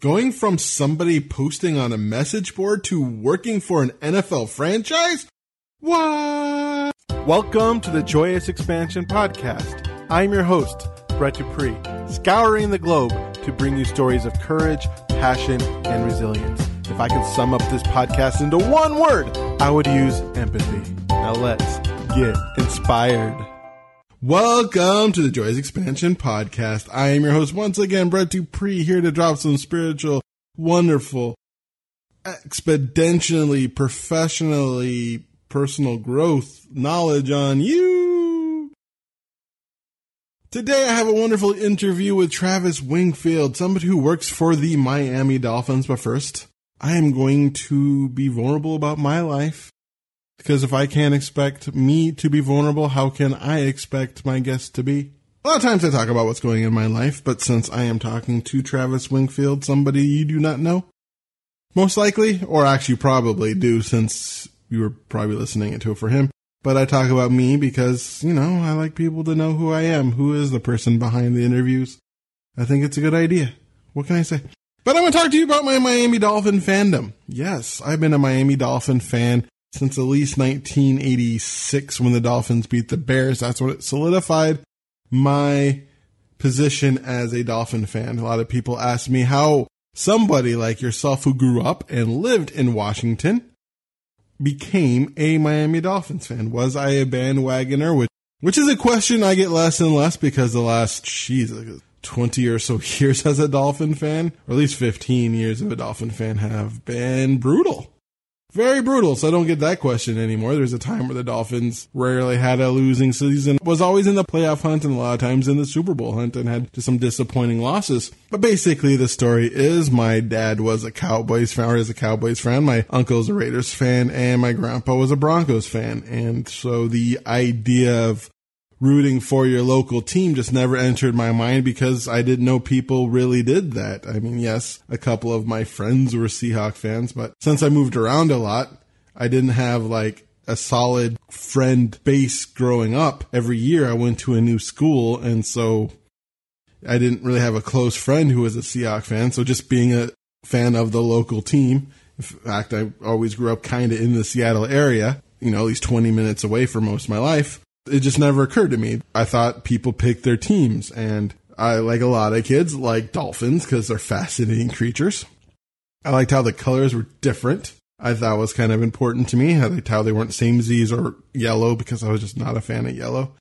Going from somebody posting on a message board to working for an NFL franchise? What? Welcome to the Joyous Expansion Podcast. I'm your host, Brett Dupree, scouring the globe to bring you stories of courage, passion, and resilience. If I could sum up this podcast into one word, I would use empathy. Now let's get inspired. Welcome to the Joyous Expansion Podcast. I am your host once again, Brett Dupree, here to drop some spiritual, wonderful, exponentially, professionally, personal growth knowledge on you. Today I have a wonderful interview with Travis Wingfield, somebody who works for the Miami Dolphins. But first, I am going to be vulnerable about my life because if I can't expect me to be vulnerable, how can I expect my guests to be? A lot of times I talk about what's going on in my life, but since I am talking to Travis Wingfield, somebody you do not know, most likely, or actually probably do since you were probably listening to it for him. But I talk about me because, you know, I like people to know who I am, who is the person behind the interviews. I think it's a good idea. What can I say? But I want to talk to you about my Miami Dolphin fandom. Yes, I've been a Miami Dolphin fan since at least 1986 when the Dolphins beat the Bears. That's what it solidified my position as a Dolphin fan. A lot of people ask me how somebody like yourself who grew up and lived in Washington became a Miami Dolphins fan. Was I a bandwagoner? Which, which is a question I get less and less because the last, jeez, 20 or so years as a Dolphin fan, or at least 15 years of a Dolphin fan have been brutal. Very brutal, so I don't get that question anymore. There's a time where the Dolphins rarely had a losing season, was always in the playoff hunt and a lot of times in the Super Bowl hunt and had just some disappointing losses. But basically the story is my dad was a Cowboys fan, or is a Cowboys fan, my uncle's a Raiders fan, and my grandpa was a Broncos fan. And so the idea of rooting for your local team just never entered my mind because I didn't know people really did that. I mean, yes, a couple of my friends were Seahawk fans, but since I moved around a lot, I didn't have like a solid friend base growing up. Every year I went to a new school and so I didn't really have a close friend who was a Seahawk fan. So just being a fan of the local team. In fact, I always grew up kind of in the Seattle area, you know, at least 20 minutes away for most of my life it just never occurred to me. I thought people picked their teams and I, like a lot of kids, like dolphins because they're fascinating creatures. I liked how the colors were different. I thought was kind of important to me. I liked how they weren't samesies or yellow because I was just not a fan of yellow.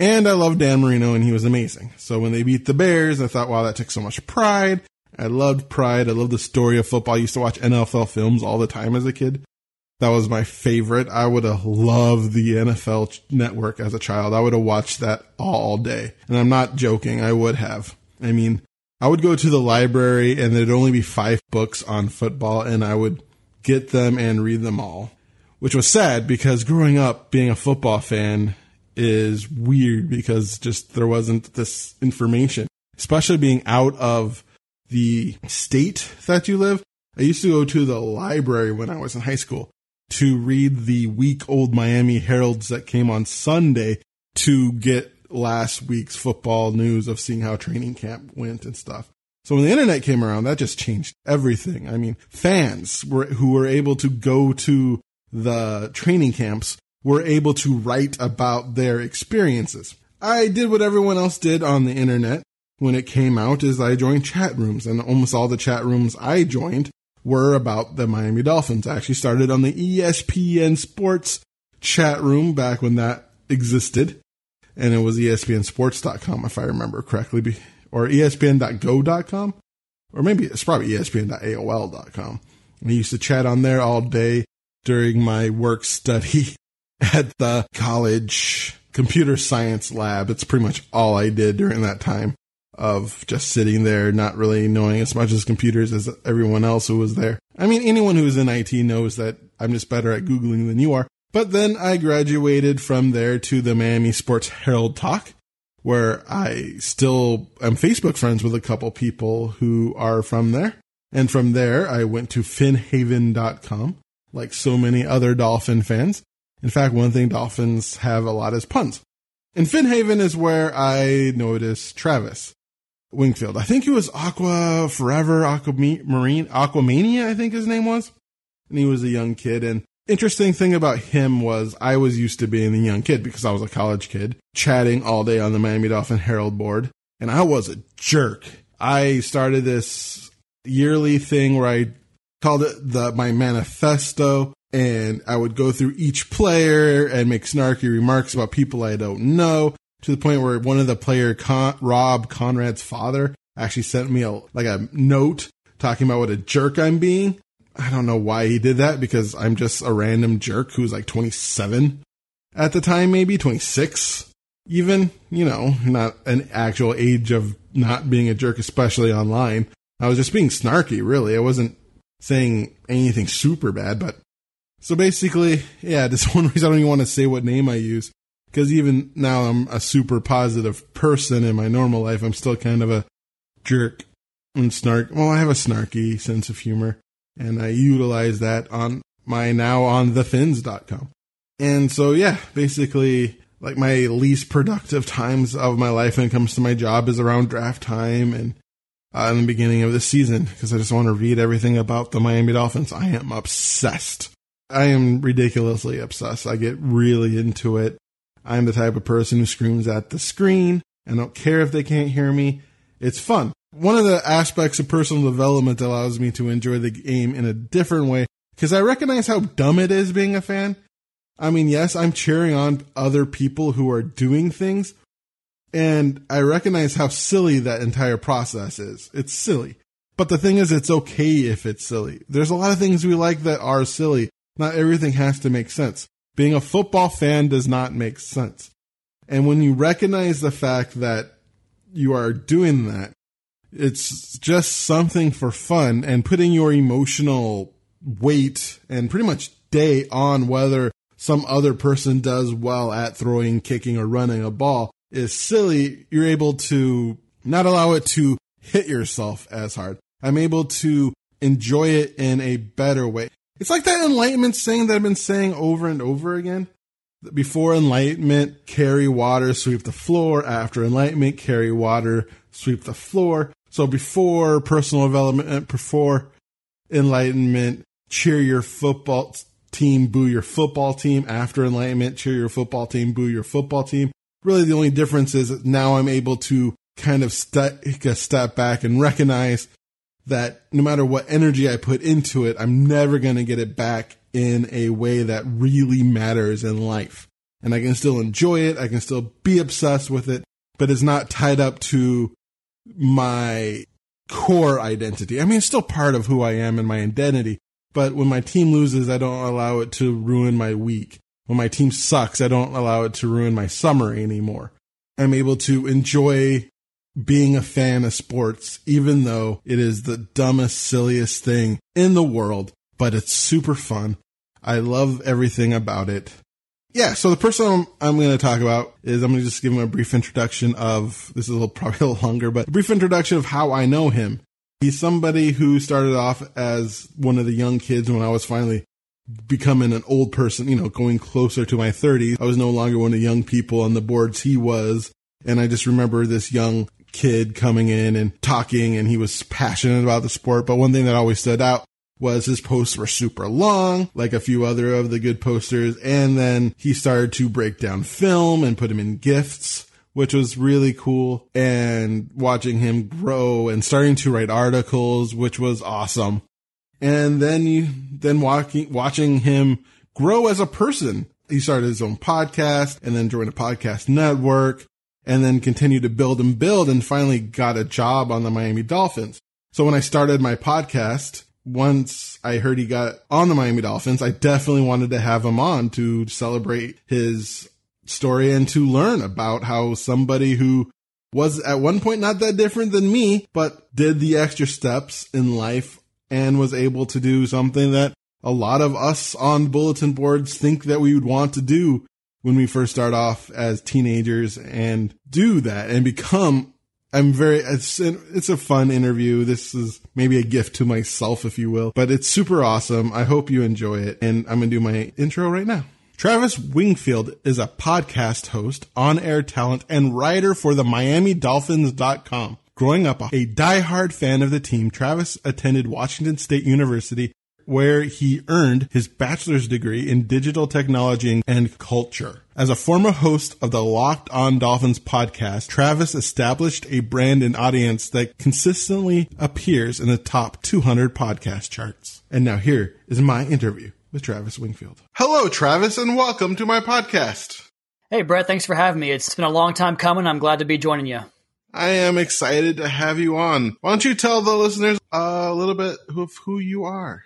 And I loved Dan Marino and he was amazing. So when they beat the Bears, I thought, wow, that took so much pride. I loved pride. I loved the story of football. I used to watch NFL films all the time as a kid. That was my favorite. I would have loved the NFL network as a child. I would have watched that all day. And I'm not joking. I would have. I mean, I would go to the library and there'd only be five books on football and I would get them and read them all, which was sad because growing up being a football fan is weird because just there wasn't this information, especially being out of the state that you live. I used to go to the library when I was in high school to read the week old Miami Heralds that came on Sunday to get last week's football news of seeing how training camp went and stuff. So when the internet came around, that just changed everything. I mean, fans were, who were able to go to the training camps were able to write about their experiences. I did what everyone else did on the internet when it came out is I joined chat rooms and almost all the chat rooms I joined were about the Miami Dolphins. I actually started on the ESPN Sports chat room back when that existed. And it was ESPNsports.com, if I remember correctly, or ESPN.go.com, or maybe it's probably ESPN.aol.com. And I used to chat on there all day during my work study at the college computer science lab. It's pretty much all I did during that time of just sitting there, not really knowing as much as computers as everyone else who was there. I mean, anyone who's in IT knows that I'm just better at Googling than you are. But then I graduated from there to the Miami Sports Herald Talk, where I still am Facebook friends with a couple people who are from there. And from there, I went to finheaven.com, like so many other Dolphin fans. In fact, one thing Dolphins have a lot is puns. And FinHeaven is where I noticed Travis. Wingfield. I think he was Aqua Forever, Aqua Marine, Aquamania, I think his name was. And he was a young kid. And interesting thing about him was I was used to being a young kid because I was a college kid, chatting all day on the Miami Dolphin Herald board. And I was a jerk. I started this yearly thing where I called it the my manifesto and I would go through each player and make snarky remarks about people I don't know to the point where one of the player, Con- Rob Konrad's father, actually sent me a like a note talking about what a jerk I'm being. I don't know why he did that because I'm just a random jerk who's like 27 at the time, maybe 26, even, you know, not an actual age of not being a jerk, especially online. I was just being snarky, really. I wasn't saying anything super bad, but so basically, yeah, this one reason I don't even want to say what name I use because even now I'm a super positive person in my normal life. I'm still kind of a jerk and snark. Well, I have a snarky sense of humor and I utilize that on my now on thefins.com. And so, yeah, basically like my least productive times of my life when it comes to my job is around draft time and uh, in the beginning of the season because I just want to read everything about the Miami Dolphins. I am obsessed. I am ridiculously obsessed. I get really into it. I'm the type of person who screams at the screen. I don't care if they can't hear me. It's fun. One of the aspects of personal development allows me to enjoy the game in a different way because I recognize how dumb it is being a fan. I mean, yes, I'm cheering on other people who are doing things, and I recognize how silly that entire process is. It's silly. But the thing is, it's okay if it's silly. There's a lot of things we like that are silly. Not everything has to make sense. Being a football fan does not make sense. And when you recognize the fact that you are doing that, it's just something for fun and putting your emotional weight and pretty much day on whether some other person does well at throwing, kicking, or running a ball is silly. You're able to not allow it to hit yourself as hard. I'm able to enjoy it in a better way. It's like that enlightenment saying that I've been saying over and over again. Before enlightenment, carry water, sweep the floor. After enlightenment, carry water, sweep the floor. So before personal development, before enlightenment, cheer your football team, boo your football team. After enlightenment, cheer your football team, boo your football team. Really, the only difference is now I'm able to kind of take a step back and recognize that no matter what energy I put into it, I'm never going to get it back in a way that really matters in life. And I can still enjoy it. I can still be obsessed with it, but it's not tied up to my core identity. I mean, it's still part of who I am and my identity. But when my team loses, I don't allow it to ruin my week. When my team sucks, I don't allow it to ruin my summer anymore. I'm able to enjoy being a fan of sports, even though it is the dumbest, silliest thing in the world, but it's super fun. I love everything about it. Yeah, so the person I'm, I'm going to talk about is I'm going to just give him a brief introduction of this is a little probably a little longer, but a brief introduction of how I know him. He's somebody who started off as one of the young kids when I was finally becoming an old person, you know, going closer to my 30s. I was no longer one of the young people on the boards he was. And I just remember this young kid coming in and talking and he was passionate about the sport. But one thing that always stood out was his posts were super long, like a few other of the good posters. And then he started to break down film and put him in gifts, which was really cool. And watching him grow and starting to write articles, which was awesome. And then you, then walking, watching him grow as a person. He started his own podcast and then joined a podcast network and then continued to build and build and finally got a job on the Miami Dolphins. So when I started my podcast, once I heard he got on the Miami Dolphins, I definitely wanted to have him on to celebrate his story and to learn about how somebody who was at one point not that different than me, but did the extra steps in life and was able to do something that a lot of us on bulletin boards think that we would want to do when we first start off as teenagers and do that and become I'm very, it's, it's a fun interview. This is maybe a gift to myself, if you will, but it's super awesome. I hope you enjoy it. And I'm going to do my intro right now. Travis Wingfield is a podcast host, on air talent, and writer for the MiamiDolphins.com. Growing up a die-hard fan of the team, Travis attended Washington State University where he earned his bachelor's degree in digital technology and culture. As a former host of the Locked On Dolphins podcast, Travis established a brand and audience that consistently appears in the top 200 podcast charts. And now here is my interview with Travis Wingfield. Hello, Travis, and welcome to my podcast. Hey, Brett, thanks for having me. It's been a long time coming. I'm glad to be joining you. I am excited to have you on. Why don't you tell the listeners a little bit of who you are?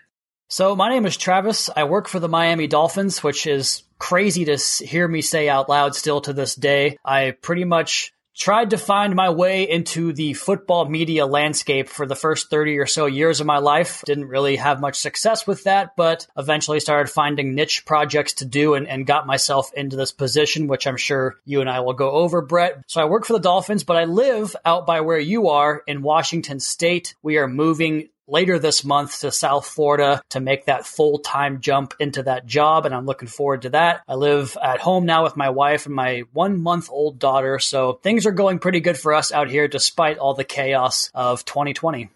So, my name is Travis. I work for the Miami Dolphins, which is crazy to hear me say out loud still to this day. I pretty much tried to find my way into the football media landscape for the first 30 or so years of my life. Didn't really have much success with that, but eventually started finding niche projects to do and, and, got myself into this position, which I'm sure you and I will go over, Brett. So I work for the Dolphins, but I live out by where you are in Washington State. We are moving later this month to South Florida to make that full time jump into that job. And I'm looking forward to that. I live at home now with my wife and my one month old daughter. So things are going pretty good for us out here despite all the chaos of 2020.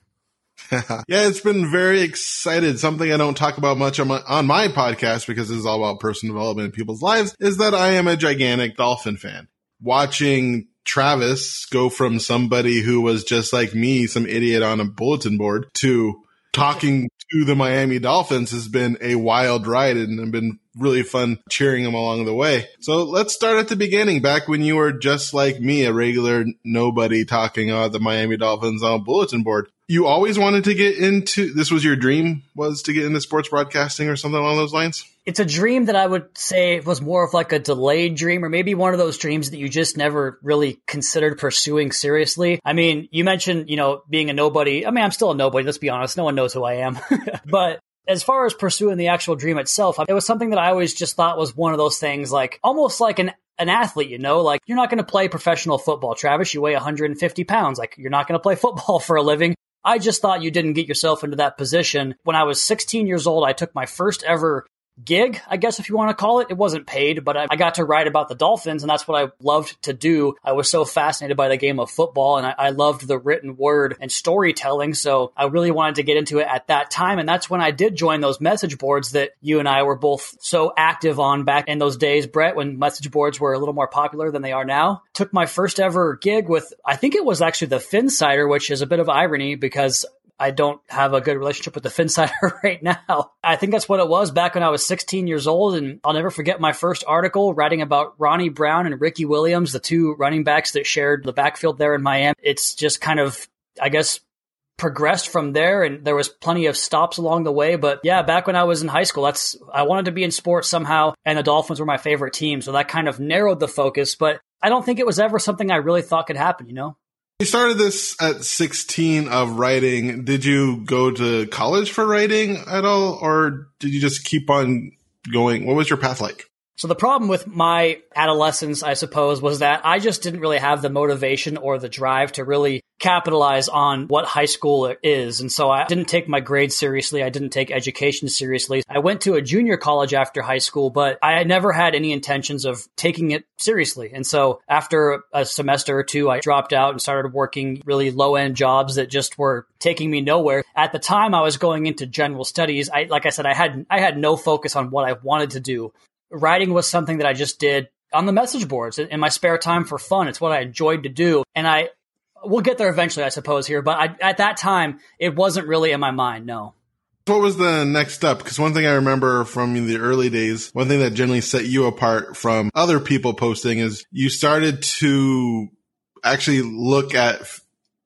yeah, it's been very excited. Something I don't talk about much on my, on my podcast because it's all about personal development in people's lives is that I am a gigantic Dolphin fan. Watching Travis go from somebody who was just like me, some idiot on a bulletin board, to talking to the Miami Dolphins has been a wild ride and have been really fun cheering them along the way. So let's start at the beginning, back when you were just like me, a regular nobody talking about the Miami Dolphins on a bulletin board. You always wanted to get into this was your dream was to get into sports broadcasting or something along those lines? It's a dream that I would say was more of like a delayed dream or maybe one of those dreams that you just never really considered pursuing seriously. I mean, you mentioned, you know, being a nobody. I mean, I'm still a nobody, let's be honest. No one knows who I am. but as far as pursuing the actual dream itself, it was something that I always just thought was one of those things like almost like an an athlete, you know, like you're not going to play professional football, Travis. You weigh 150 pounds. Like you're not going to play football for a living. I just thought you didn't get yourself into that position. When I was 16 years old, I took my first ever gig, I guess if you want to call it. It wasn't paid, but I, I, got to write about the Dolphins, and that's what I loved to do. I was so fascinated by the game of football, and I, I, loved the written word and storytelling. So I really wanted to get into it at that time, and that's when I did join those message boards that you and I were both so active on back in those days, Brett, when message boards were a little more popular than they are now. Took my first ever gig with, I think it was actually the Phinsider, which is a bit of irony because I don't have a good relationship with the Phinsider right now. I think that's what it was back when I was 16 years old. And I'll never forget my first article writing about Ronnie Brown and Ricky Williams, the two running backs that shared the backfield there in Miami. It's just kind of, I guess, progressed from there and there was plenty of stops along the way but yeah back when i was in high school that's i wanted to be in sports somehow and the dolphins were my favorite team so that kind of narrowed the focus but i don't think it was ever something i really thought could happen you know you started this at 16 of writing. Did you go to college for writing at all, or did you just keep on going? What was your path like? So the problem with my adolescence, I suppose, was that I just didn't really have the motivation or the drive to really capitalize on what high school is. And so I didn't take my grades seriously. I didn't take education seriously. I went to a junior college after high school, but I never had any intentions of taking it seriously. And so after a semester or two, I dropped out and started working really low end jobs that just were taking me nowhere. At the time I was going into general studies, I, like I said, I had, I had no focus on what I wanted to do. Writing was something that I just did on the message boards in my spare time for fun. It's what I enjoyed to do. And I we'll get there eventually, I suppose, here. But I, at that time, it wasn't really in my mind. No. What was the next step? Because one thing I remember from the early days, one thing that generally set you apart from other people posting is you started to actually look at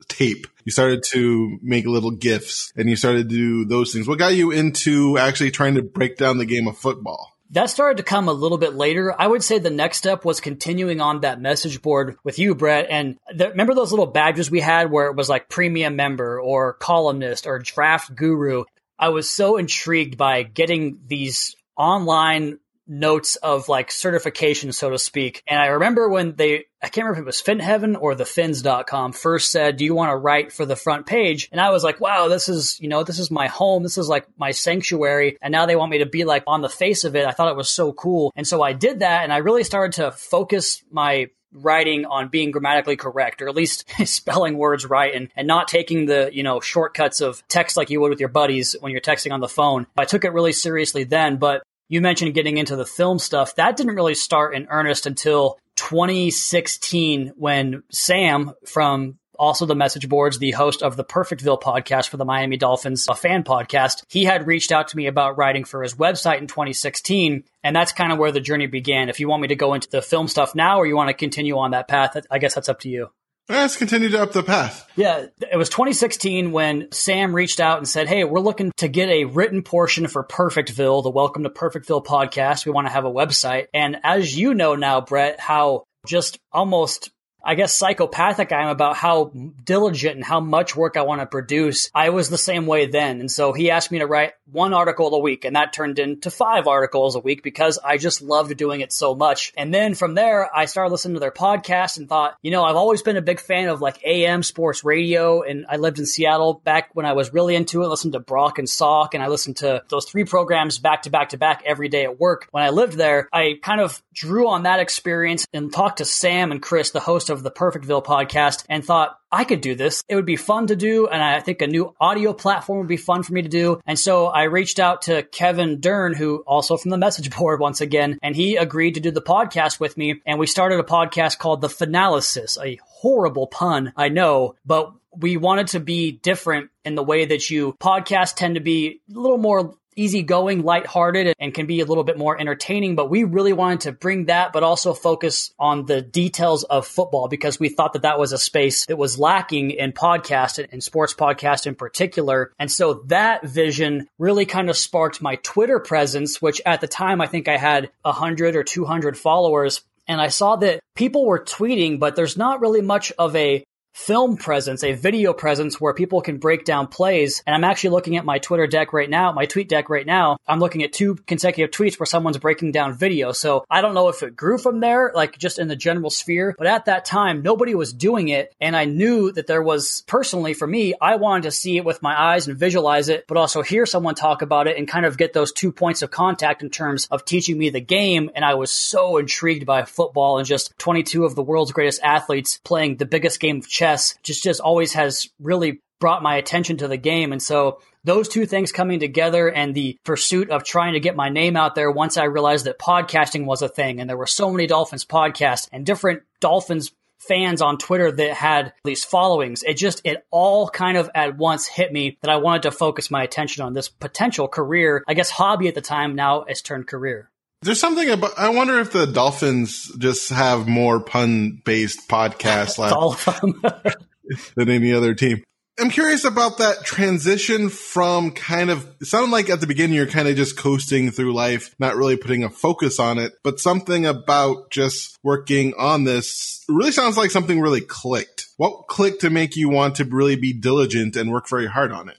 tape. You started to make little GIFs and you started to do those things. What got you into actually trying to break down the game of football? That started to come a little bit later. I would say the next step was continuing on that message board with you, Brett. And the, remember those little badges we had where it was like premium member or columnist or draft guru? I was so intrigued by getting these online notes of like certification, so to speak. And I remember when they, I can't remember if it was FinHeaven or the fins.com first said, do you want to write for the front page? And I was like, wow, this is, you know, this is my home. This is like my sanctuary. And now they want me to be like on the face of it. I thought it was so cool. And so I did that and I really started to focus my writing on being grammatically correct or at least spelling words right and, and not taking the, you know, shortcuts of text like you would with your buddies when you're texting on the phone. I took it really seriously then, but you mentioned getting into the film stuff. That didn't really start in earnest until 2016 when Sam from also the message boards, the host of the Perfectville podcast for the Miami Dolphins, a fan podcast. He had reached out to me about writing for his website in 2016. And that's kind of where the journey began. If you want me to go into the film stuff now or you want to continue on that path, I guess that's up to you. Let's continue up the path. Yeah, it was 2016 when Sam reached out and said, Hey, we're looking to get a written portion for Perfectville, the Welcome to Perfectville podcast. We want to have a website. And as you know now, Brett, how just almost I guess psychopathic I am about how diligent and how much work I want to produce. I was the same way then. And so he asked me to write one article a week and that turned into five articles a week because I just loved doing it so much. And then from there, I started listening to their podcast and thought, you know, I've always been a big fan of like AM sports radio and I lived in Seattle back when I was really into it, listened to Brock and Salk and I listened to those three programs back to back to back every day at work. When I lived there, I kind of drew on that experience and talked to Sam and Chris, the host of the Perfectville podcast and thought, I could do this. It would be fun to do. And I think a new audio platform would be fun for me to do. And so I reached out to Kevin Dern, who also from the message board once again, and he agreed to do the podcast with me. And we started a podcast called The Finalysis, a horrible pun, I know, but we wanted to be different in the way that you podcasts tend to be a little more easygoing, lighthearted, and can be a little bit more entertaining. But we really wanted to bring that, but also focus on the details of football because we thought that that was a space that was lacking in podcast and sports podcast in particular. And so that vision really kind of sparked my Twitter presence, which at the time I think I had 100 or 200 followers. And I saw that people were tweeting, but there's not really much of a film presence, a video presence where people can break down plays. And I'm actually looking at my Twitter deck right now, my tweet deck right now. I'm looking at two consecutive tweets where someone's breaking down video. So I don't know if it grew from there, like just in the general sphere, but at that time, nobody was doing it. And I knew that there was personally for me, I wanted to see it with my eyes and visualize it, but also hear someone talk about it and kind of get those two points of contact in terms of teaching me the game. And I was so intrigued by football and just 22 of the world's greatest athletes playing the biggest game of chess just just always has really brought my attention to the game. And so those two things coming together and the pursuit of trying to get my name out there once I realized that podcasting was a thing and there were so many Dolphins podcasts and different Dolphins fans on Twitter that had these followings. It just, it all kind of at once hit me that I wanted to focus my attention on this potential career, I guess hobby at the time now has turned career. There's something about. I wonder if the Dolphins just have more pun based podcasts like than any other team. I'm curious about that transition from kind of it sounded like at the beginning you're kind of just coasting through life, not really putting a focus on it, but something about just working on this really sounds like something really clicked. What clicked to make you want to really be diligent and work very hard on it?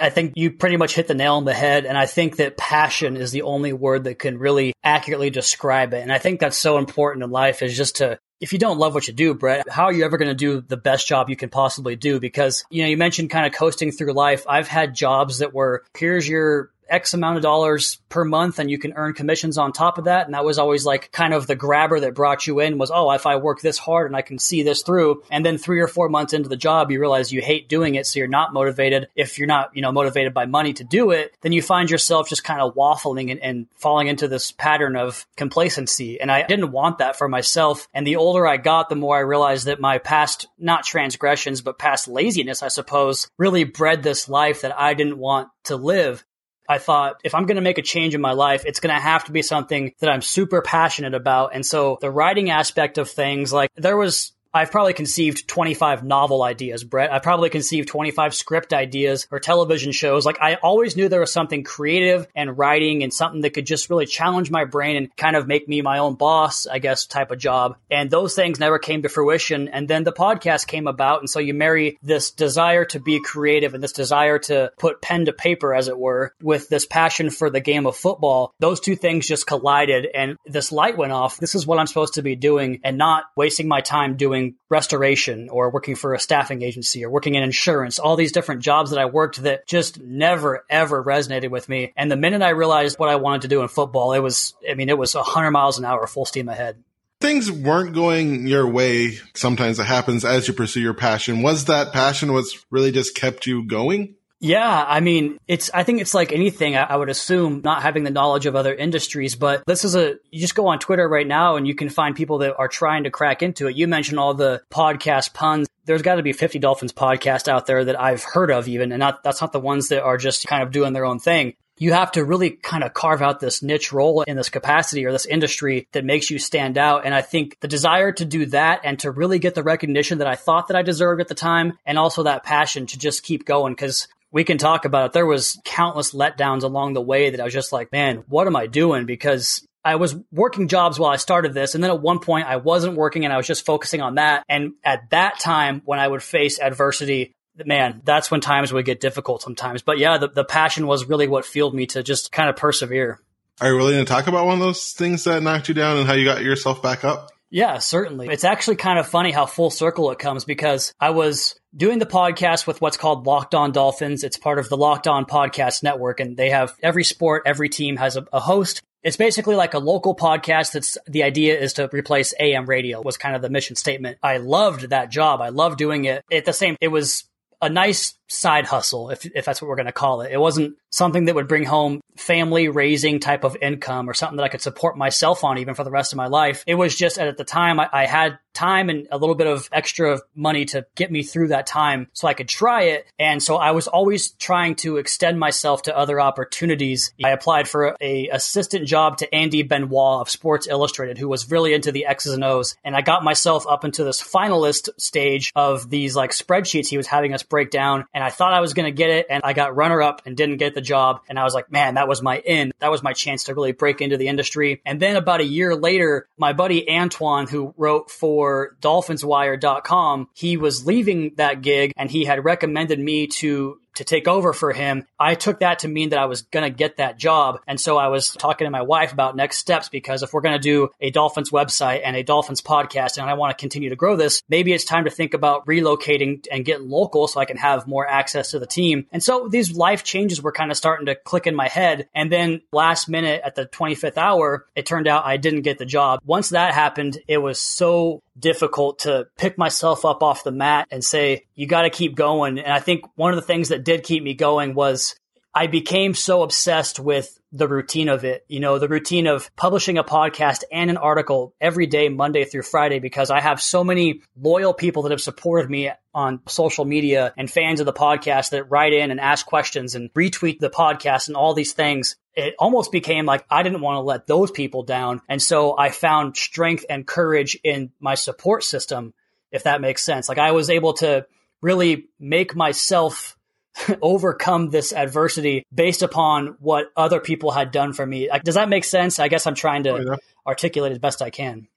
I think you pretty much hit the nail on the head. And I think that passion is the only word that can really accurately describe it. And I think that's so important in life is just to, if you don't love what you do, Brett, how are you ever going to do the best job you can possibly do? Because, you know, you mentioned kind of coasting through life. I've had jobs that were, here's your X amount of dollars per month and you can earn commissions on top of that. And that was always like kind of the grabber that brought you in was, oh, if I work this hard and I can see this through. And then three or four months into the job, you realize you hate doing it. So you're not motivated. If you're not, you know, motivated by money to do it, then you find yourself just kind of waffling and, and falling into this pattern of complacency. And I didn't want that for myself. And the older I got, the more I realized that my past, not transgressions, but past laziness, I suppose, really bred this life that I didn't want to live. I thought if I'm going to make a change in my life, it's going to have to be something that I'm super passionate about. And so the writing aspect of things, like there was I've probably conceived 25 novel ideas, Brett. I've probably conceived 25 script ideas or television shows. Like I always knew there was something creative and writing and something that could just really challenge my brain and kind of make me my own boss, I guess, type of job. And those things never came to fruition. And then the podcast came about. And so you marry this desire to be creative and this desire to put pen to paper, as it were, with this passion for the game of football. Those two things just collided and this light went off. This is what I'm supposed to be doing and not wasting my time doing restoration or working for a staffing agency or working in insurance, all these different jobs that I worked that just never ever resonated with me. And the minute I realized what I wanted to do in football, it was, I mean, it was 100 miles an hour, full steam ahead. Things weren't going your way sometimes. It happens as you pursue your passion. Was that passion what's really just kept you going yeah, I mean, it's, I think it's like anything, I, I, would assume, not having the knowledge of other industries, but this is a, you just go on Twitter right now and you can find people that are trying to crack into it. You mentioned all the podcast puns. There's got to be 50 Dolphins podcast out there that I've heard of even, and not, that's not the ones that are just kind of doing their own thing you have to really kind of carve out this niche role in this capacity or this industry that makes you stand out. And I think the desire to do that and to really get the recognition that I thought that I deserved at the time and also that passion to just keep going. Cause we can talk about it. There was countless letdowns along the way that I was just like, man, what am I doing? Because I was working jobs while I started this. And then at one point I wasn't working and I was just focusing on that. And at that time, when I would face adversity, man, that's when times would get difficult sometimes. But yeah, the, the passion was really what fueled me to just kind of persevere. Are you willing to talk about one of those things that knocked you down and how you got yourself back up? Yeah, certainly. It's actually kind of funny how full circle it comes because I was doing the podcast with what's called Locked On Dolphins. It's part of the Locked On Podcast Network, and they have every sport, every team has a, a host. It's basically like a local podcast. That's the idea is to replace AM radio was kind of the mission statement. I loved that job. I loved doing it. At the same, it was a nice side hustle, if, if that's what we're going to call it. It wasn't something that would bring home family raising type of income or something that I could support myself on even for the rest of my life. It was just at the time I, I had time and a little bit of extra money to get me through that time so I could try it. And so I was always trying to extend myself to other opportunities. I applied for a assistant job to Andy Benoit of Sports Illustrated, who was really into the X's and O's. And I got myself up into this finalist stage of these like spreadsheets he was having us break down. And I thought I was going to get it. And I got runner up and didn't get the job. And I was like, man, that was my in. That was my chance to really break into the industry. And then about a year later, my buddy Antoine, who wrote for dolphinswire.com, he was leaving that gig and he had recommended me to to take over for him, I took that to mean that I was going to get that job. And so I was talking to my wife about next steps because if we're going to do a Dolphins website and a Dolphins podcast and I want to continue to grow this, maybe it's time to think about relocating and getting local so I can have more access to the team. And so these life changes were kind of starting to click in my head. And then last minute at the 25th hour, it turned out I didn't get the job. Once that happened, it was so difficult to pick myself up off the mat and say, you got to keep going. And I think one of the things that did keep me going was I became so obsessed with the routine of it, you know, the routine of publishing a podcast and an article every day, Monday through Friday, because I have so many loyal people that have supported me on social media and fans of the podcast that write in and ask questions and retweet the podcast and all these things. It almost became like I didn't want to let those people down. And so I found strength and courage in my support system, if that makes sense. Like I was able to really make myself overcome this adversity based upon what other people had done for me. Does that make sense? I guess I'm trying to oh, yeah. articulate as best I can.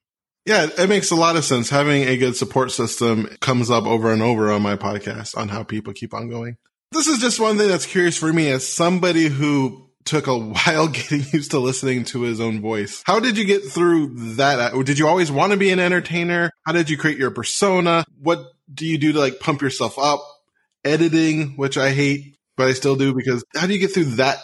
Yeah, it makes a lot of sense. Having a good support system comes up over and over on my podcast on how people keep on going. This is just one thing that's curious for me as somebody who took a while getting used to listening to his own voice. How did you get through that? Uh, did you always want to be an entertainer? How did you create your persona? What do you do to like pump yourself up? Editing, which I hate, but I still do because how do you get through that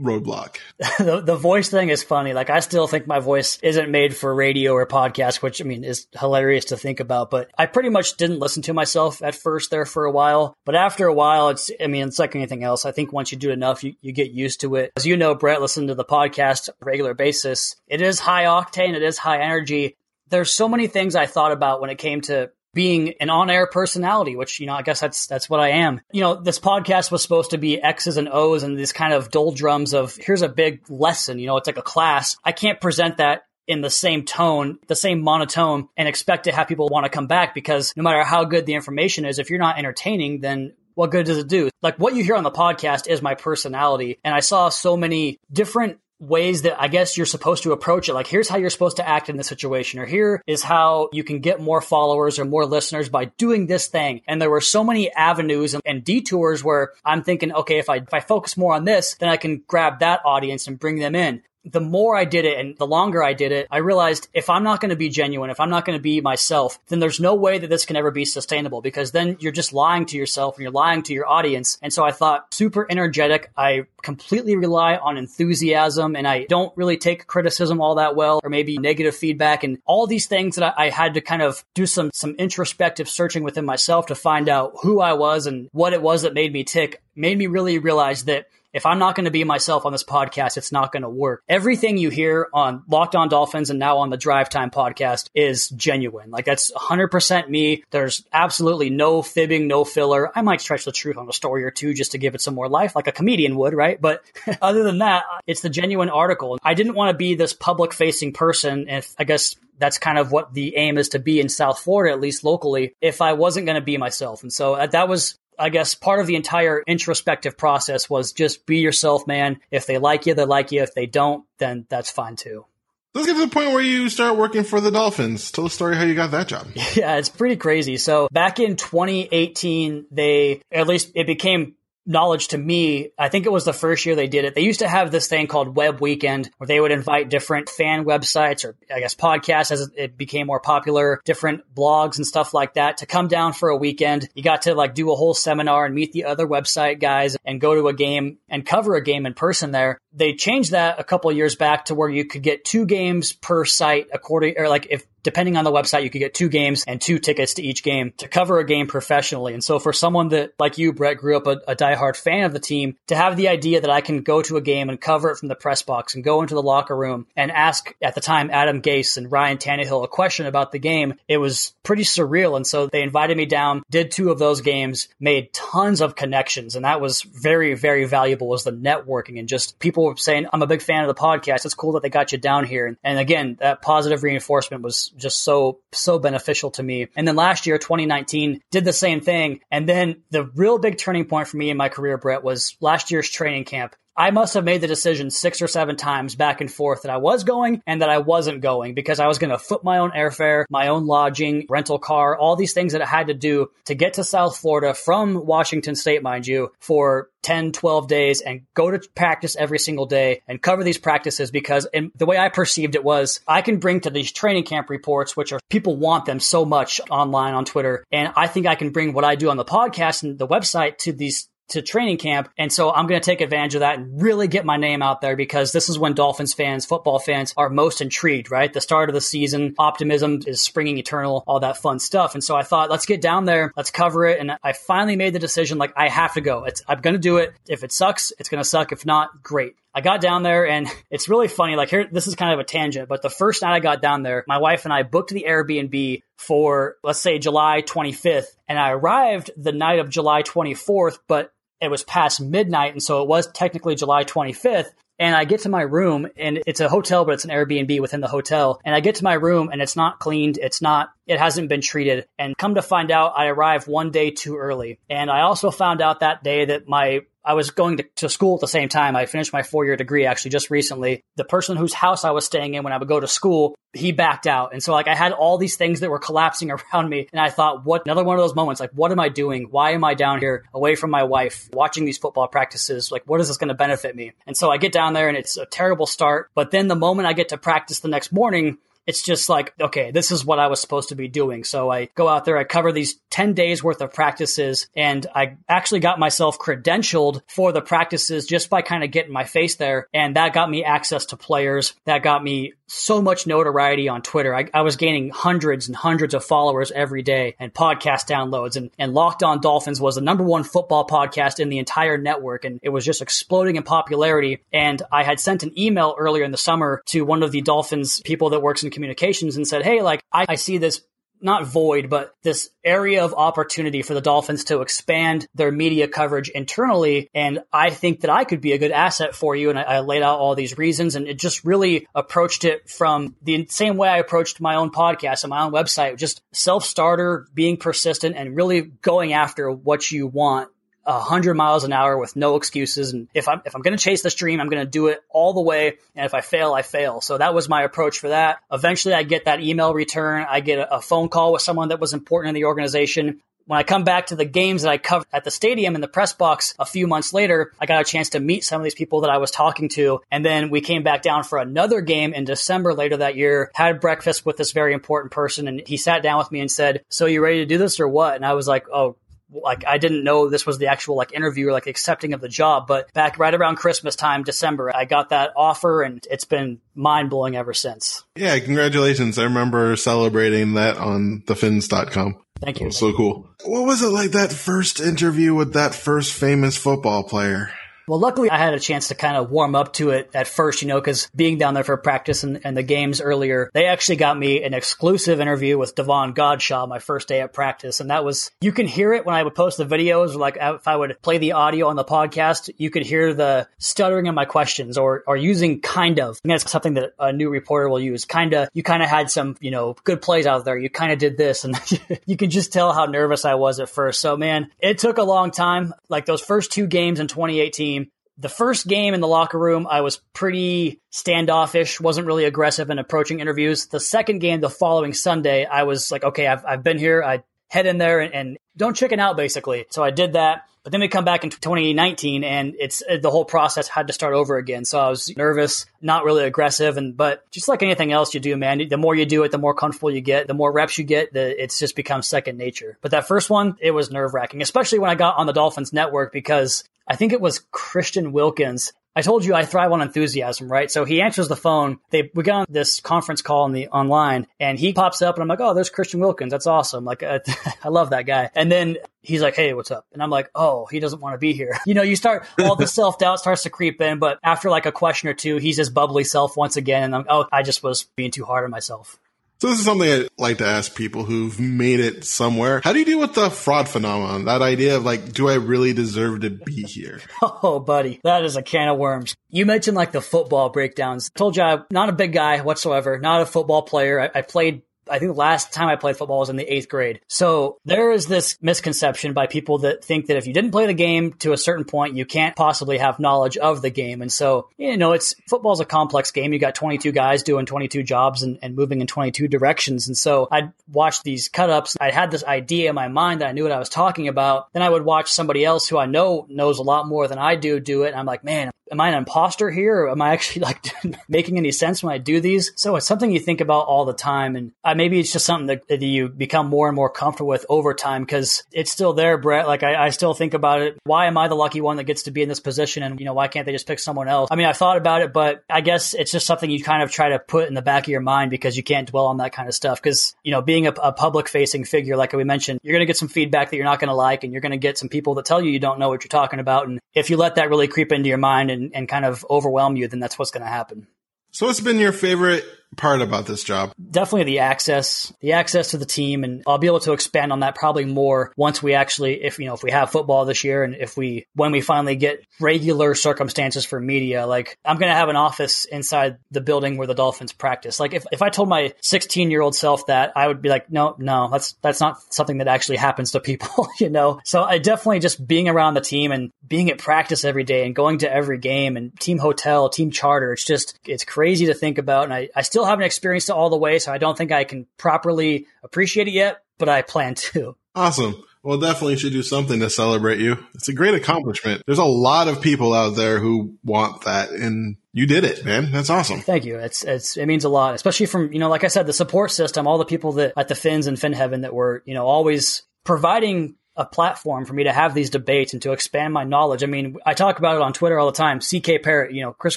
roadblock? the, the voice thing is funny. Like I still think my voice isn't made for radio or podcast, which I mean is hilarious to think about. But I pretty much didn't listen to myself at first there for a while. But after a while, it's I mean it's like anything else. I think once you do enough, you, you get used to it. As you know, Brett, listen to the podcast regular basis. It is high octane. It is high energy. There's so many things I thought about when it came to being an on-air personality, which, you know, I guess that's, that's what I am. You know, this podcast was supposed to be X's and O's and this kind of doldrums of here's a big lesson, you know, it's like a class. I can't present that in the same tone, the same monotone, and expect to have people want to come back because no matter how good the information is, if you're not entertaining, then what good does it do? Like what you hear on the podcast is my personality. And I saw so many different ways that I guess you're supposed to approach it. Like, here's how you're supposed to act in this situation, or here is how you can get more followers or more listeners by doing this thing. And there were so many avenues and, and detours where I'm thinking, okay, if I, if I focus more on this, then I can grab that audience and bring them in the more I did it and the longer I did it, I realized if I'm not going to be genuine, if I'm not going to be myself, then there's no way that this can ever be sustainable because then you're just lying to yourself and you're lying to your audience. And so I thought super energetic. I completely rely on enthusiasm and I don't really take criticism all that well or maybe negative feedback and all these things that I, I had to kind of do some, some introspective searching within myself to find out who I was and what it was that made me tick made me really realize that if I'm not going to be myself on this podcast, it's not going to work. Everything you hear on Locked On Dolphins and now on the Drive Time podcast is genuine. Like that's 100% me. There's absolutely no fibbing, no filler. I might stretch the truth on a story or two just to give it some more life, like a comedian would, right? But other than that, it's the genuine article. I didn't want to be this public facing person. If I guess that's kind of what the aim is to be in South Florida, at least locally, if I wasn't going to be myself. And so uh, that was I guess part of the entire introspective process was just be yourself, man. If they like you, they like you. If they don't, then that's fine too. Let's get to the point where you start working for the Dolphins. Tell the story how you got that job. Yeah, it's pretty crazy. So back in 2018, they, at least it became knowledge to me, I think it was the first year they did it. They used to have this thing called Web Weekend where they would invite different fan websites or I guess podcasts as it became more popular, different blogs and stuff like that to come down for a weekend. You got to like do a whole seminar and meet the other website guys and go to a game and cover a game in person there. They changed that a couple years back to where you could get two games per site according or like if depending on the website, you could get two games and two tickets to each game to cover a game professionally. And so for someone that, like you, Brett, grew up a, a diehard fan of the team, to have the idea that I can go to a game and cover it from the press box and go into the locker room and ask at the time Adam Gase and Ryan Tannehill a question about the game, it was pretty surreal. And so they invited me down, did two of those games, made tons of connections. And that was very, very valuable was the networking and just people saying, I'm a big fan of the podcast. It's cool that they got you down here. And again, that positive reinforcement was just so, so beneficial to me. And then last year, 2019, did the same thing. And then the real big turning point for me in my career, Brett, was last year's training camp. I must have made the decision six or seven times back and forth that I was going and that I wasn't going because I was going to foot my own airfare, my own lodging, rental car, all these things that I had to do to get to South Florida from Washington State, mind you, for 10, 12 days and go to practice every single day and cover these practices because the way I perceived it was I can bring to these training camp reports, which are people want them so much online on Twitter. And I think I can bring what I do on the podcast and the website to these to training camp. And so I'm going to take advantage of that and really get my name out there because this is when Dolphins fans, football fans are most intrigued, right? The start of the season, optimism is springing eternal, all that fun stuff. And so I thought, let's get down there, let's cover it. And I finally made the decision like, I have to go. It's, I'm going to do it. If it sucks, it's going to suck. If not, great. I got down there and it's really funny. Like here, this is kind of a tangent, but the first night I got down there, my wife and I booked the Airbnb for, let's say July 25th. And I arrived the night of July 24th, but it was past midnight. And so it was technically July 25th. And I get to my room and it's a hotel, but it's an Airbnb within the hotel. And I get to my room and it's not cleaned. It's not, it hasn't been treated. And come to find out, I arrived one day too early. And I also found out that day that my I was going to, to school at the same time. I finished my four year degree actually just recently. The person whose house I was staying in when I would go to school, he backed out. And so like I had all these things that were collapsing around me. And I thought, what another one of those moments, like, what am I doing? Why am I down here away from my wife watching these football practices? Like, what is this going to benefit me? And so I get down there and it's a terrible start. But then the moment I get to practice the next morning, it's just like, okay, this is what I was supposed to be doing. So I go out there, I cover these 10 days worth of practices, and I actually got myself credentialed for the practices just by kind of getting my face there. And that got me access to players. That got me so much notoriety on Twitter. I, I was gaining hundreds and hundreds of followers every day and podcast downloads. And, and Locked On Dolphins was the number one football podcast in the entire network. And it was just exploding in popularity. And I had sent an email earlier in the summer to one of the Dolphins people that works in communications and said, Hey, like, I, I see this not void, but this area of opportunity for the Dolphins to expand their media coverage internally. And I think that I could be a good asset for you. And I, I, laid out all these reasons and it just really approached it from the same way I approached my own podcast and my own website, just self starter, being persistent and really going after what you want hundred miles an hour with no excuses. And if I'm if I'm going to chase this dream, I'm going to do it all the way. And if I fail, I fail. So that was my approach for that. Eventually, I get that email return. I get a, a phone call with someone that was important in the organization. When I come back to the games that I covered at the stadium in the press box a few months later, I got a chance to meet some of these people that I was talking to. And then we came back down for another game in December later that year, had breakfast with this very important person. And he sat down with me and said, So you ready to do this or what? And I was like, Oh, like I didn't know this was the actual like interview or like accepting of the job. But back right around Christmas time, December, I got that offer and it's been mind blowing ever since. Yeah, congratulations. I remember celebrating that on thefins.com. Thank you. so cool. What was it like that first interview with that first famous football player? Well, luckily I had a chance to kind of warm up to it at first, you know, because being down there for practice and, and, the games earlier, they actually got me an exclusive interview with Davon Godchaux my first day at practice. And that was, you can hear it when I would post the videos, like uh, if I would play the audio on the podcast, you could hear the stuttering in my questions or, or using kind of. And that's something that a new reporter will use. Kind of, you kind of had some, you know, good plays out there. You kind of did this and you can just tell how nervous I was at first. So man, it took a long time. Like those first two games in 2018, the first game in the locker room, I was pretty standoffish, wasn't really aggressive in approaching interviews. The second game, the following Sunday, I was like, okay, I've, I've been here. I head in there and, and don't chicken out, basically. So I did that. But then we come back in 2019 and it's uh, the whole process had to start over again. So I was nervous, not really aggressive. And, but just like anything else you do, man, the more you do it, the more comfortable you get, the more reps you get, the, it's just become second nature. But that first one, it was nerve wracking, especially when I got on the Dolphins network because I think it was Christian Wilkins. I told you I thrive on enthusiasm, right? So he answers the phone. They we got on this conference call on the online, and he pops up, and I'm like, "Oh, there's Christian Wilkins. That's awesome. Like, uh, I love that guy." And then he's like, "Hey, what's up?" And I'm like, "Oh, he doesn't want to be here." You know, you start all the self doubt starts to creep in, but after like a question or two, he's his bubbly self once again, and I'm, oh, I just was being too hard on myself. So this is something I like to ask people who've made it somewhere. How do you deal with the fraud phenomenon? That idea of like, do I really deserve to be here? Oh, buddy, that is a can of worms. You mentioned like the football breakdowns. I told you I'm not a big guy whatsoever, not a football player. I, I played I think the last time I played football was in the eighth grade. So there is this misconception by people that think that if you didn't play the game to a certain point, you can't possibly have knowledge of the game. And so, you know, it's football's a complex game. You got 22 guys doing 22 jobs and, and moving in 22 directions. And so I'd watch these cut ups. I had this idea in my mind that I knew what I was talking about. Then I would watch somebody else who I know knows a lot more than I do do it. And I'm like, man, am I an imposter here? Or am I actually like making any sense when I do these? So it's something you think about all the time. And uh, maybe it's just something that, that, you become more and more comfortable with over time because it's still there, Brett. Like I, I, still think about it. Why am I the lucky one that gets to be in this position? And, you know, why can't they just pick someone else? I mean, I've thought about it, but I guess it's just something you kind of try to put in the back of your mind because you can't dwell on that kind of stuff. Because, you know, being a, a public facing figure, like we mentioned, you're going to get some feedback that you're not going to like and you're going to get some people that tell you you don't know what you're talking about. And if you let that really creep into your mind and, and kind of overwhelm you, then that's what's going to happen. So, what's been your favorite part about this job? Definitely the access, the access to the team, and I'll be able to expand on that probably more once we actually, if you know, if we have football this year, and if we, when we finally get regular circumstances for media, like I'm going to have an office inside the building where the Dolphins practice. Like if, if I told my 16 year old self that, I would be like, no, no, that's that's not something that actually happens to people, you know. So I definitely just being around the team and being at practice every day and going to every game and team hotel, team charter. It's just it's crazy to think about, and I, I still still haven't experienced it all the way, so I don't think I can properly appreciate it yet, but I plan to. Awesome. Well, definitely should do something to celebrate you. It's a great accomplishment. There's a lot of people out there who want that and you did it, man. That's awesome. Thank you. It's, it's, it means a lot, especially from, you know, like I said, the support system, all the people that at the Fins and FinHeaven that were, you know, always providing a platform for me to have these debates and to expand my knowledge. I mean, I talk about it on Twitter all the time. CK Parrott, you know, Chris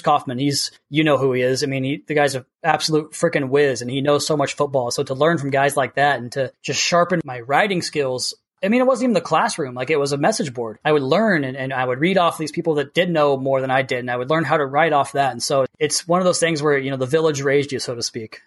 Kaufman, he's, you know who he is. I mean, he, the guy's an absolute freaking whiz and he knows so much football. So to learn from guys like that and to just sharpen my writing skills I mean, it wasn't even the classroom. Like it was a message board. I would learn and, and I would read off these people that did know more than I did. And I would learn how to write off that. And so it's one of those things where, you know, the village raised you, so to speak.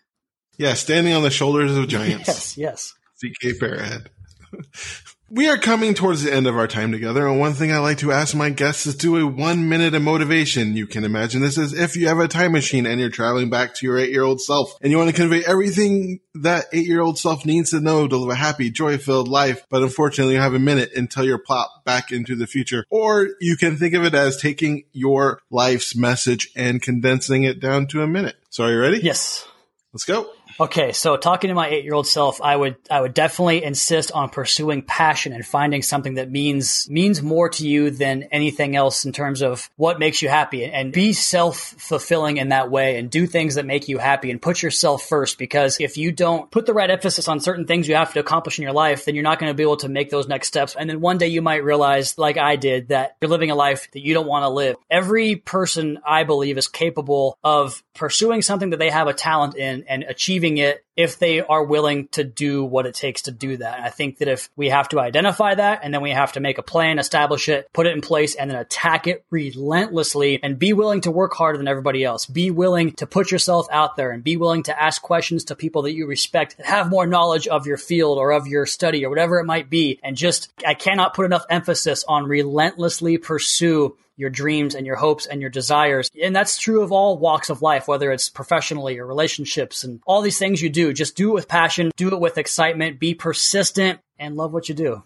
Yeah. Standing on the shoulders of giants. yes. Yes. CK Fairhead. We are coming towards the end of our time together, and one thing I like to ask my guests is do a one minute of motivation. You can imagine this as if you have a time machine and you're traveling back to your eight year old self, and you want to convey everything that eight year old self needs to know to live a happy, joy filled life. But unfortunately, you have a minute until you're plopped back into the future. Or you can think of it as taking your life's message and condensing it down to a minute. So, are you ready? Yes. Let's go. Okay, so talking to my eight-year-old self, I would I would definitely insist on pursuing passion and finding something that means means more to you than anything else in terms of what makes you happy, and be self-fulfilling in that way, and do things that make you happy, and put yourself first. Because if you don't put the right emphasis on certain things you have to accomplish in your life, then you're not going to be able to make those next steps. And then one day you might realize, like I did, that you're living a life that you don't want to live. Every person, I believe, is capable of pursuing something that they have a talent in and achieving it if they are willing to do what it takes to do that. And I think that if we have to identify that and then we have to make a plan, establish it, put it in place, and then attack it relentlessly and be willing to work harder than everybody else. Be willing to put yourself out there and be willing to ask questions to people that you respect that have more knowledge of your field or of your study or whatever it might be. And just, I cannot put enough emphasis on relentlessly pursue your dreams and your hopes and your desires. And that's true of all walks of life, whether it's professionally or relationships and all these things you do. Just do it with passion, do it with excitement, be persistent, and love what you do.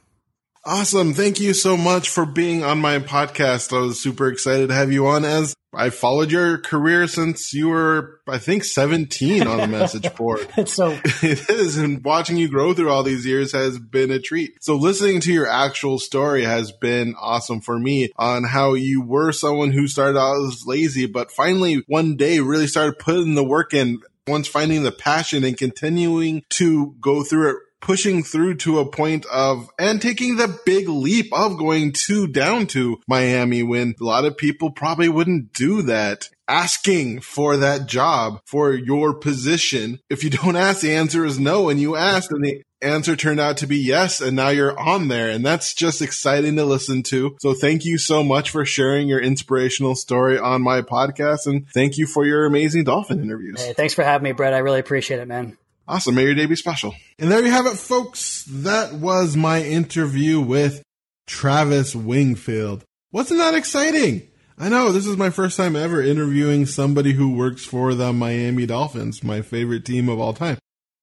Awesome. Thank you so much for being on my podcast. I was super excited to have you on as I followed your career since you were, I think, 17 on the message board. it's so it is. And watching you grow through all these years has been a treat. So listening to your actual story has been awesome for me on how you were someone who started out as lazy, but finally one day really started putting the work in once finding the passion and continuing to go through it pushing through to a point of and taking the big leap of going to down to Miami when a lot of people probably wouldn't do that. Asking for that job for your position. If you don't ask, the answer is no. And you asked and the answer turned out to be yes. And now you're on there. And that's just exciting to listen to. So thank you so much for sharing your inspirational story on my podcast. And thank you for your amazing dolphin interviews. Hey, thanks for having me, Brett. I really appreciate it, man. Awesome. May your day be special. And there you have it, folks. That was my interview with Travis Wingfield. Wasn't that exciting? I know this is my first time ever interviewing somebody who works for the Miami Dolphins, my favorite team of all time.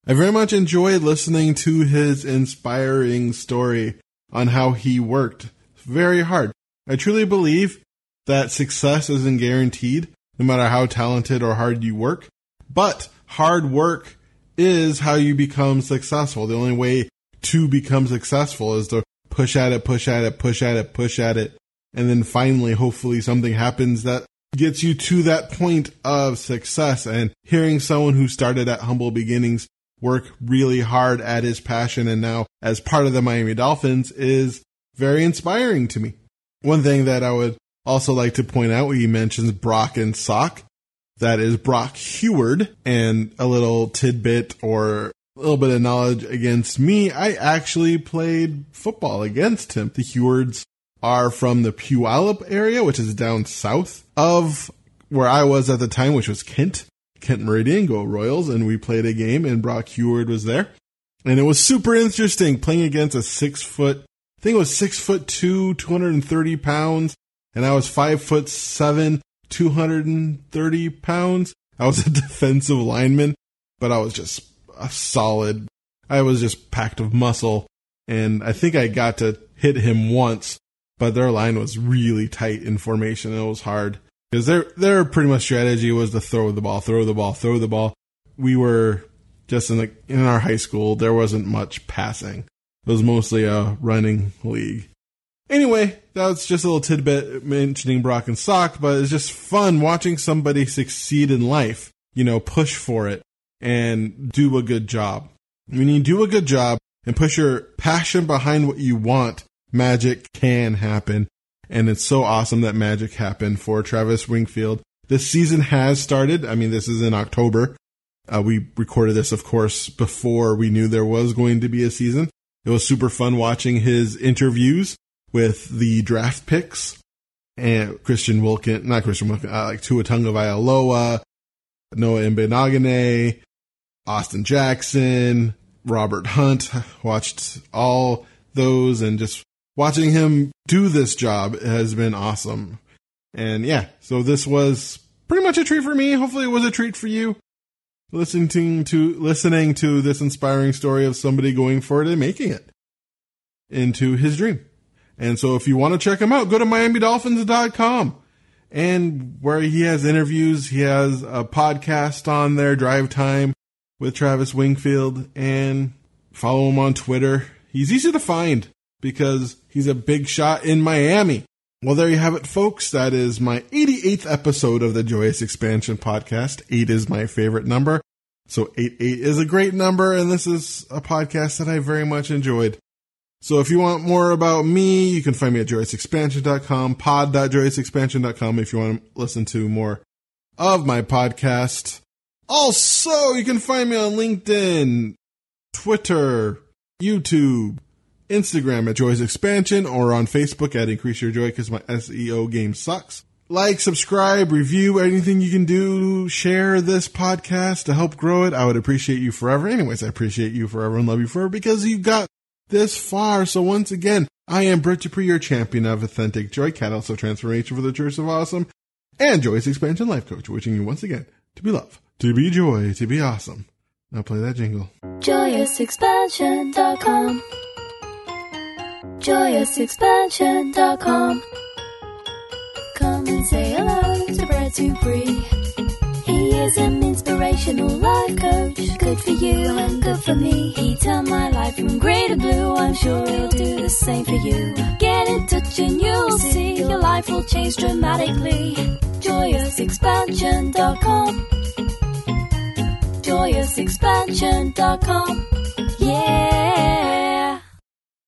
I very much enjoyed listening to his inspiring story on how he worked very hard. I truly believe that success isn't guaranteed, no matter how talented or hard you work, but hard work is how you become successful. The only way to become successful is to push at it, push at it, push at it, push at it. And then finally, hopefully something happens that gets you to that point of success and hearing someone who started at humble beginnings work really hard at his passion and now as part of the Miami Dolphins is very inspiring to me. One thing that I would also like to point out, he mentions Brock and Salk. That is Brock Huard and a little tidbit or a little bit of knowledge against me. I actually played football against him. The Huards are from the Puyallup area, which is down south of where I was at the time, which was Kent. Kent Meridian, go Royals, and we played a game and Brock Huard was there. And it was super interesting playing against a six foot, I think it was six foot two, 230 pounds, and I was five foot seven, 230 pounds. I was a defensive lineman, but I was just a solid. I was just packed of muscle. And I think I got to hit him once, but their line was really tight in formation. It was hard because their, their pretty much strategy was to throw the ball, throw the ball, throw the ball. We were just in the, in our high school, there wasn't much passing. It was mostly a running league. Anyway, that was just a little tidbit mentioning Brock and Salk, but it's just fun watching somebody succeed in life, you know, push for it and do a good job. When you do a good job and push your passion behind what you want, magic can happen. And it's so awesome that magic happened for Travis Wingfield. This season has started. I mean, this is in October. Uh, we recorded this, of course, before we knew there was going to be a season. It was super fun watching his interviews with the draft picks and Christian Wilkin, not Christian Wilkin, uh, like Tua Tagovailoa, Noah Igbinoghene, Austin Jackson, Robert Hunt, watched all those and just watching him do this job has been awesome. And yeah, so this was pretty much a treat for me. Hopefully it was a treat for you. Listening to listening to this inspiring story of somebody going for it and making it into his dream. And so if you want to check him out, go to miamidolphins.com. And where he has interviews, he has a podcast on there, Drive Time with Travis Wingfield, and follow him on Twitter. He's easy to find because he's a big shot in Miami. Well, there you have it, folks. That is my 88th episode of the Joyous Expansion podcast. Eight is my favorite number. So eight, eight is a great number, and this is a podcast that I very much enjoyed. So if you want more about me, you can find me at joyousexpansion.com, pod.joyousexpansion.com if you want to listen to more of my podcast. Also, you can find me on LinkedIn, Twitter, YouTube, Instagram at Joyous Expansion, or on Facebook at Increase Your Joy because my SEO game sucks. Like, subscribe, review, anything you can do, share this podcast to help grow it. I would appreciate you forever. Anyways, I appreciate you forever and love you forever because you got this far. So once again, I am Brett Dupree, your champion of authentic joy, catalyst of transformation for the Church of Awesome, and Joyous Expansion Life Coach, wishing you once again to be love, to be joy, to be awesome. Now play that jingle. JoyousExpansion.com JoyousExpansion.com Come and say hello to Brett Dupree. He is an inspirational life coach, good for you and good for me. He turned my life from grey to blue. I'm sure he'll do the same for you. Get in touch and you'll see your life will change dramatically. JoyousExpansion.com. JoyousExpansion.com. Yeah.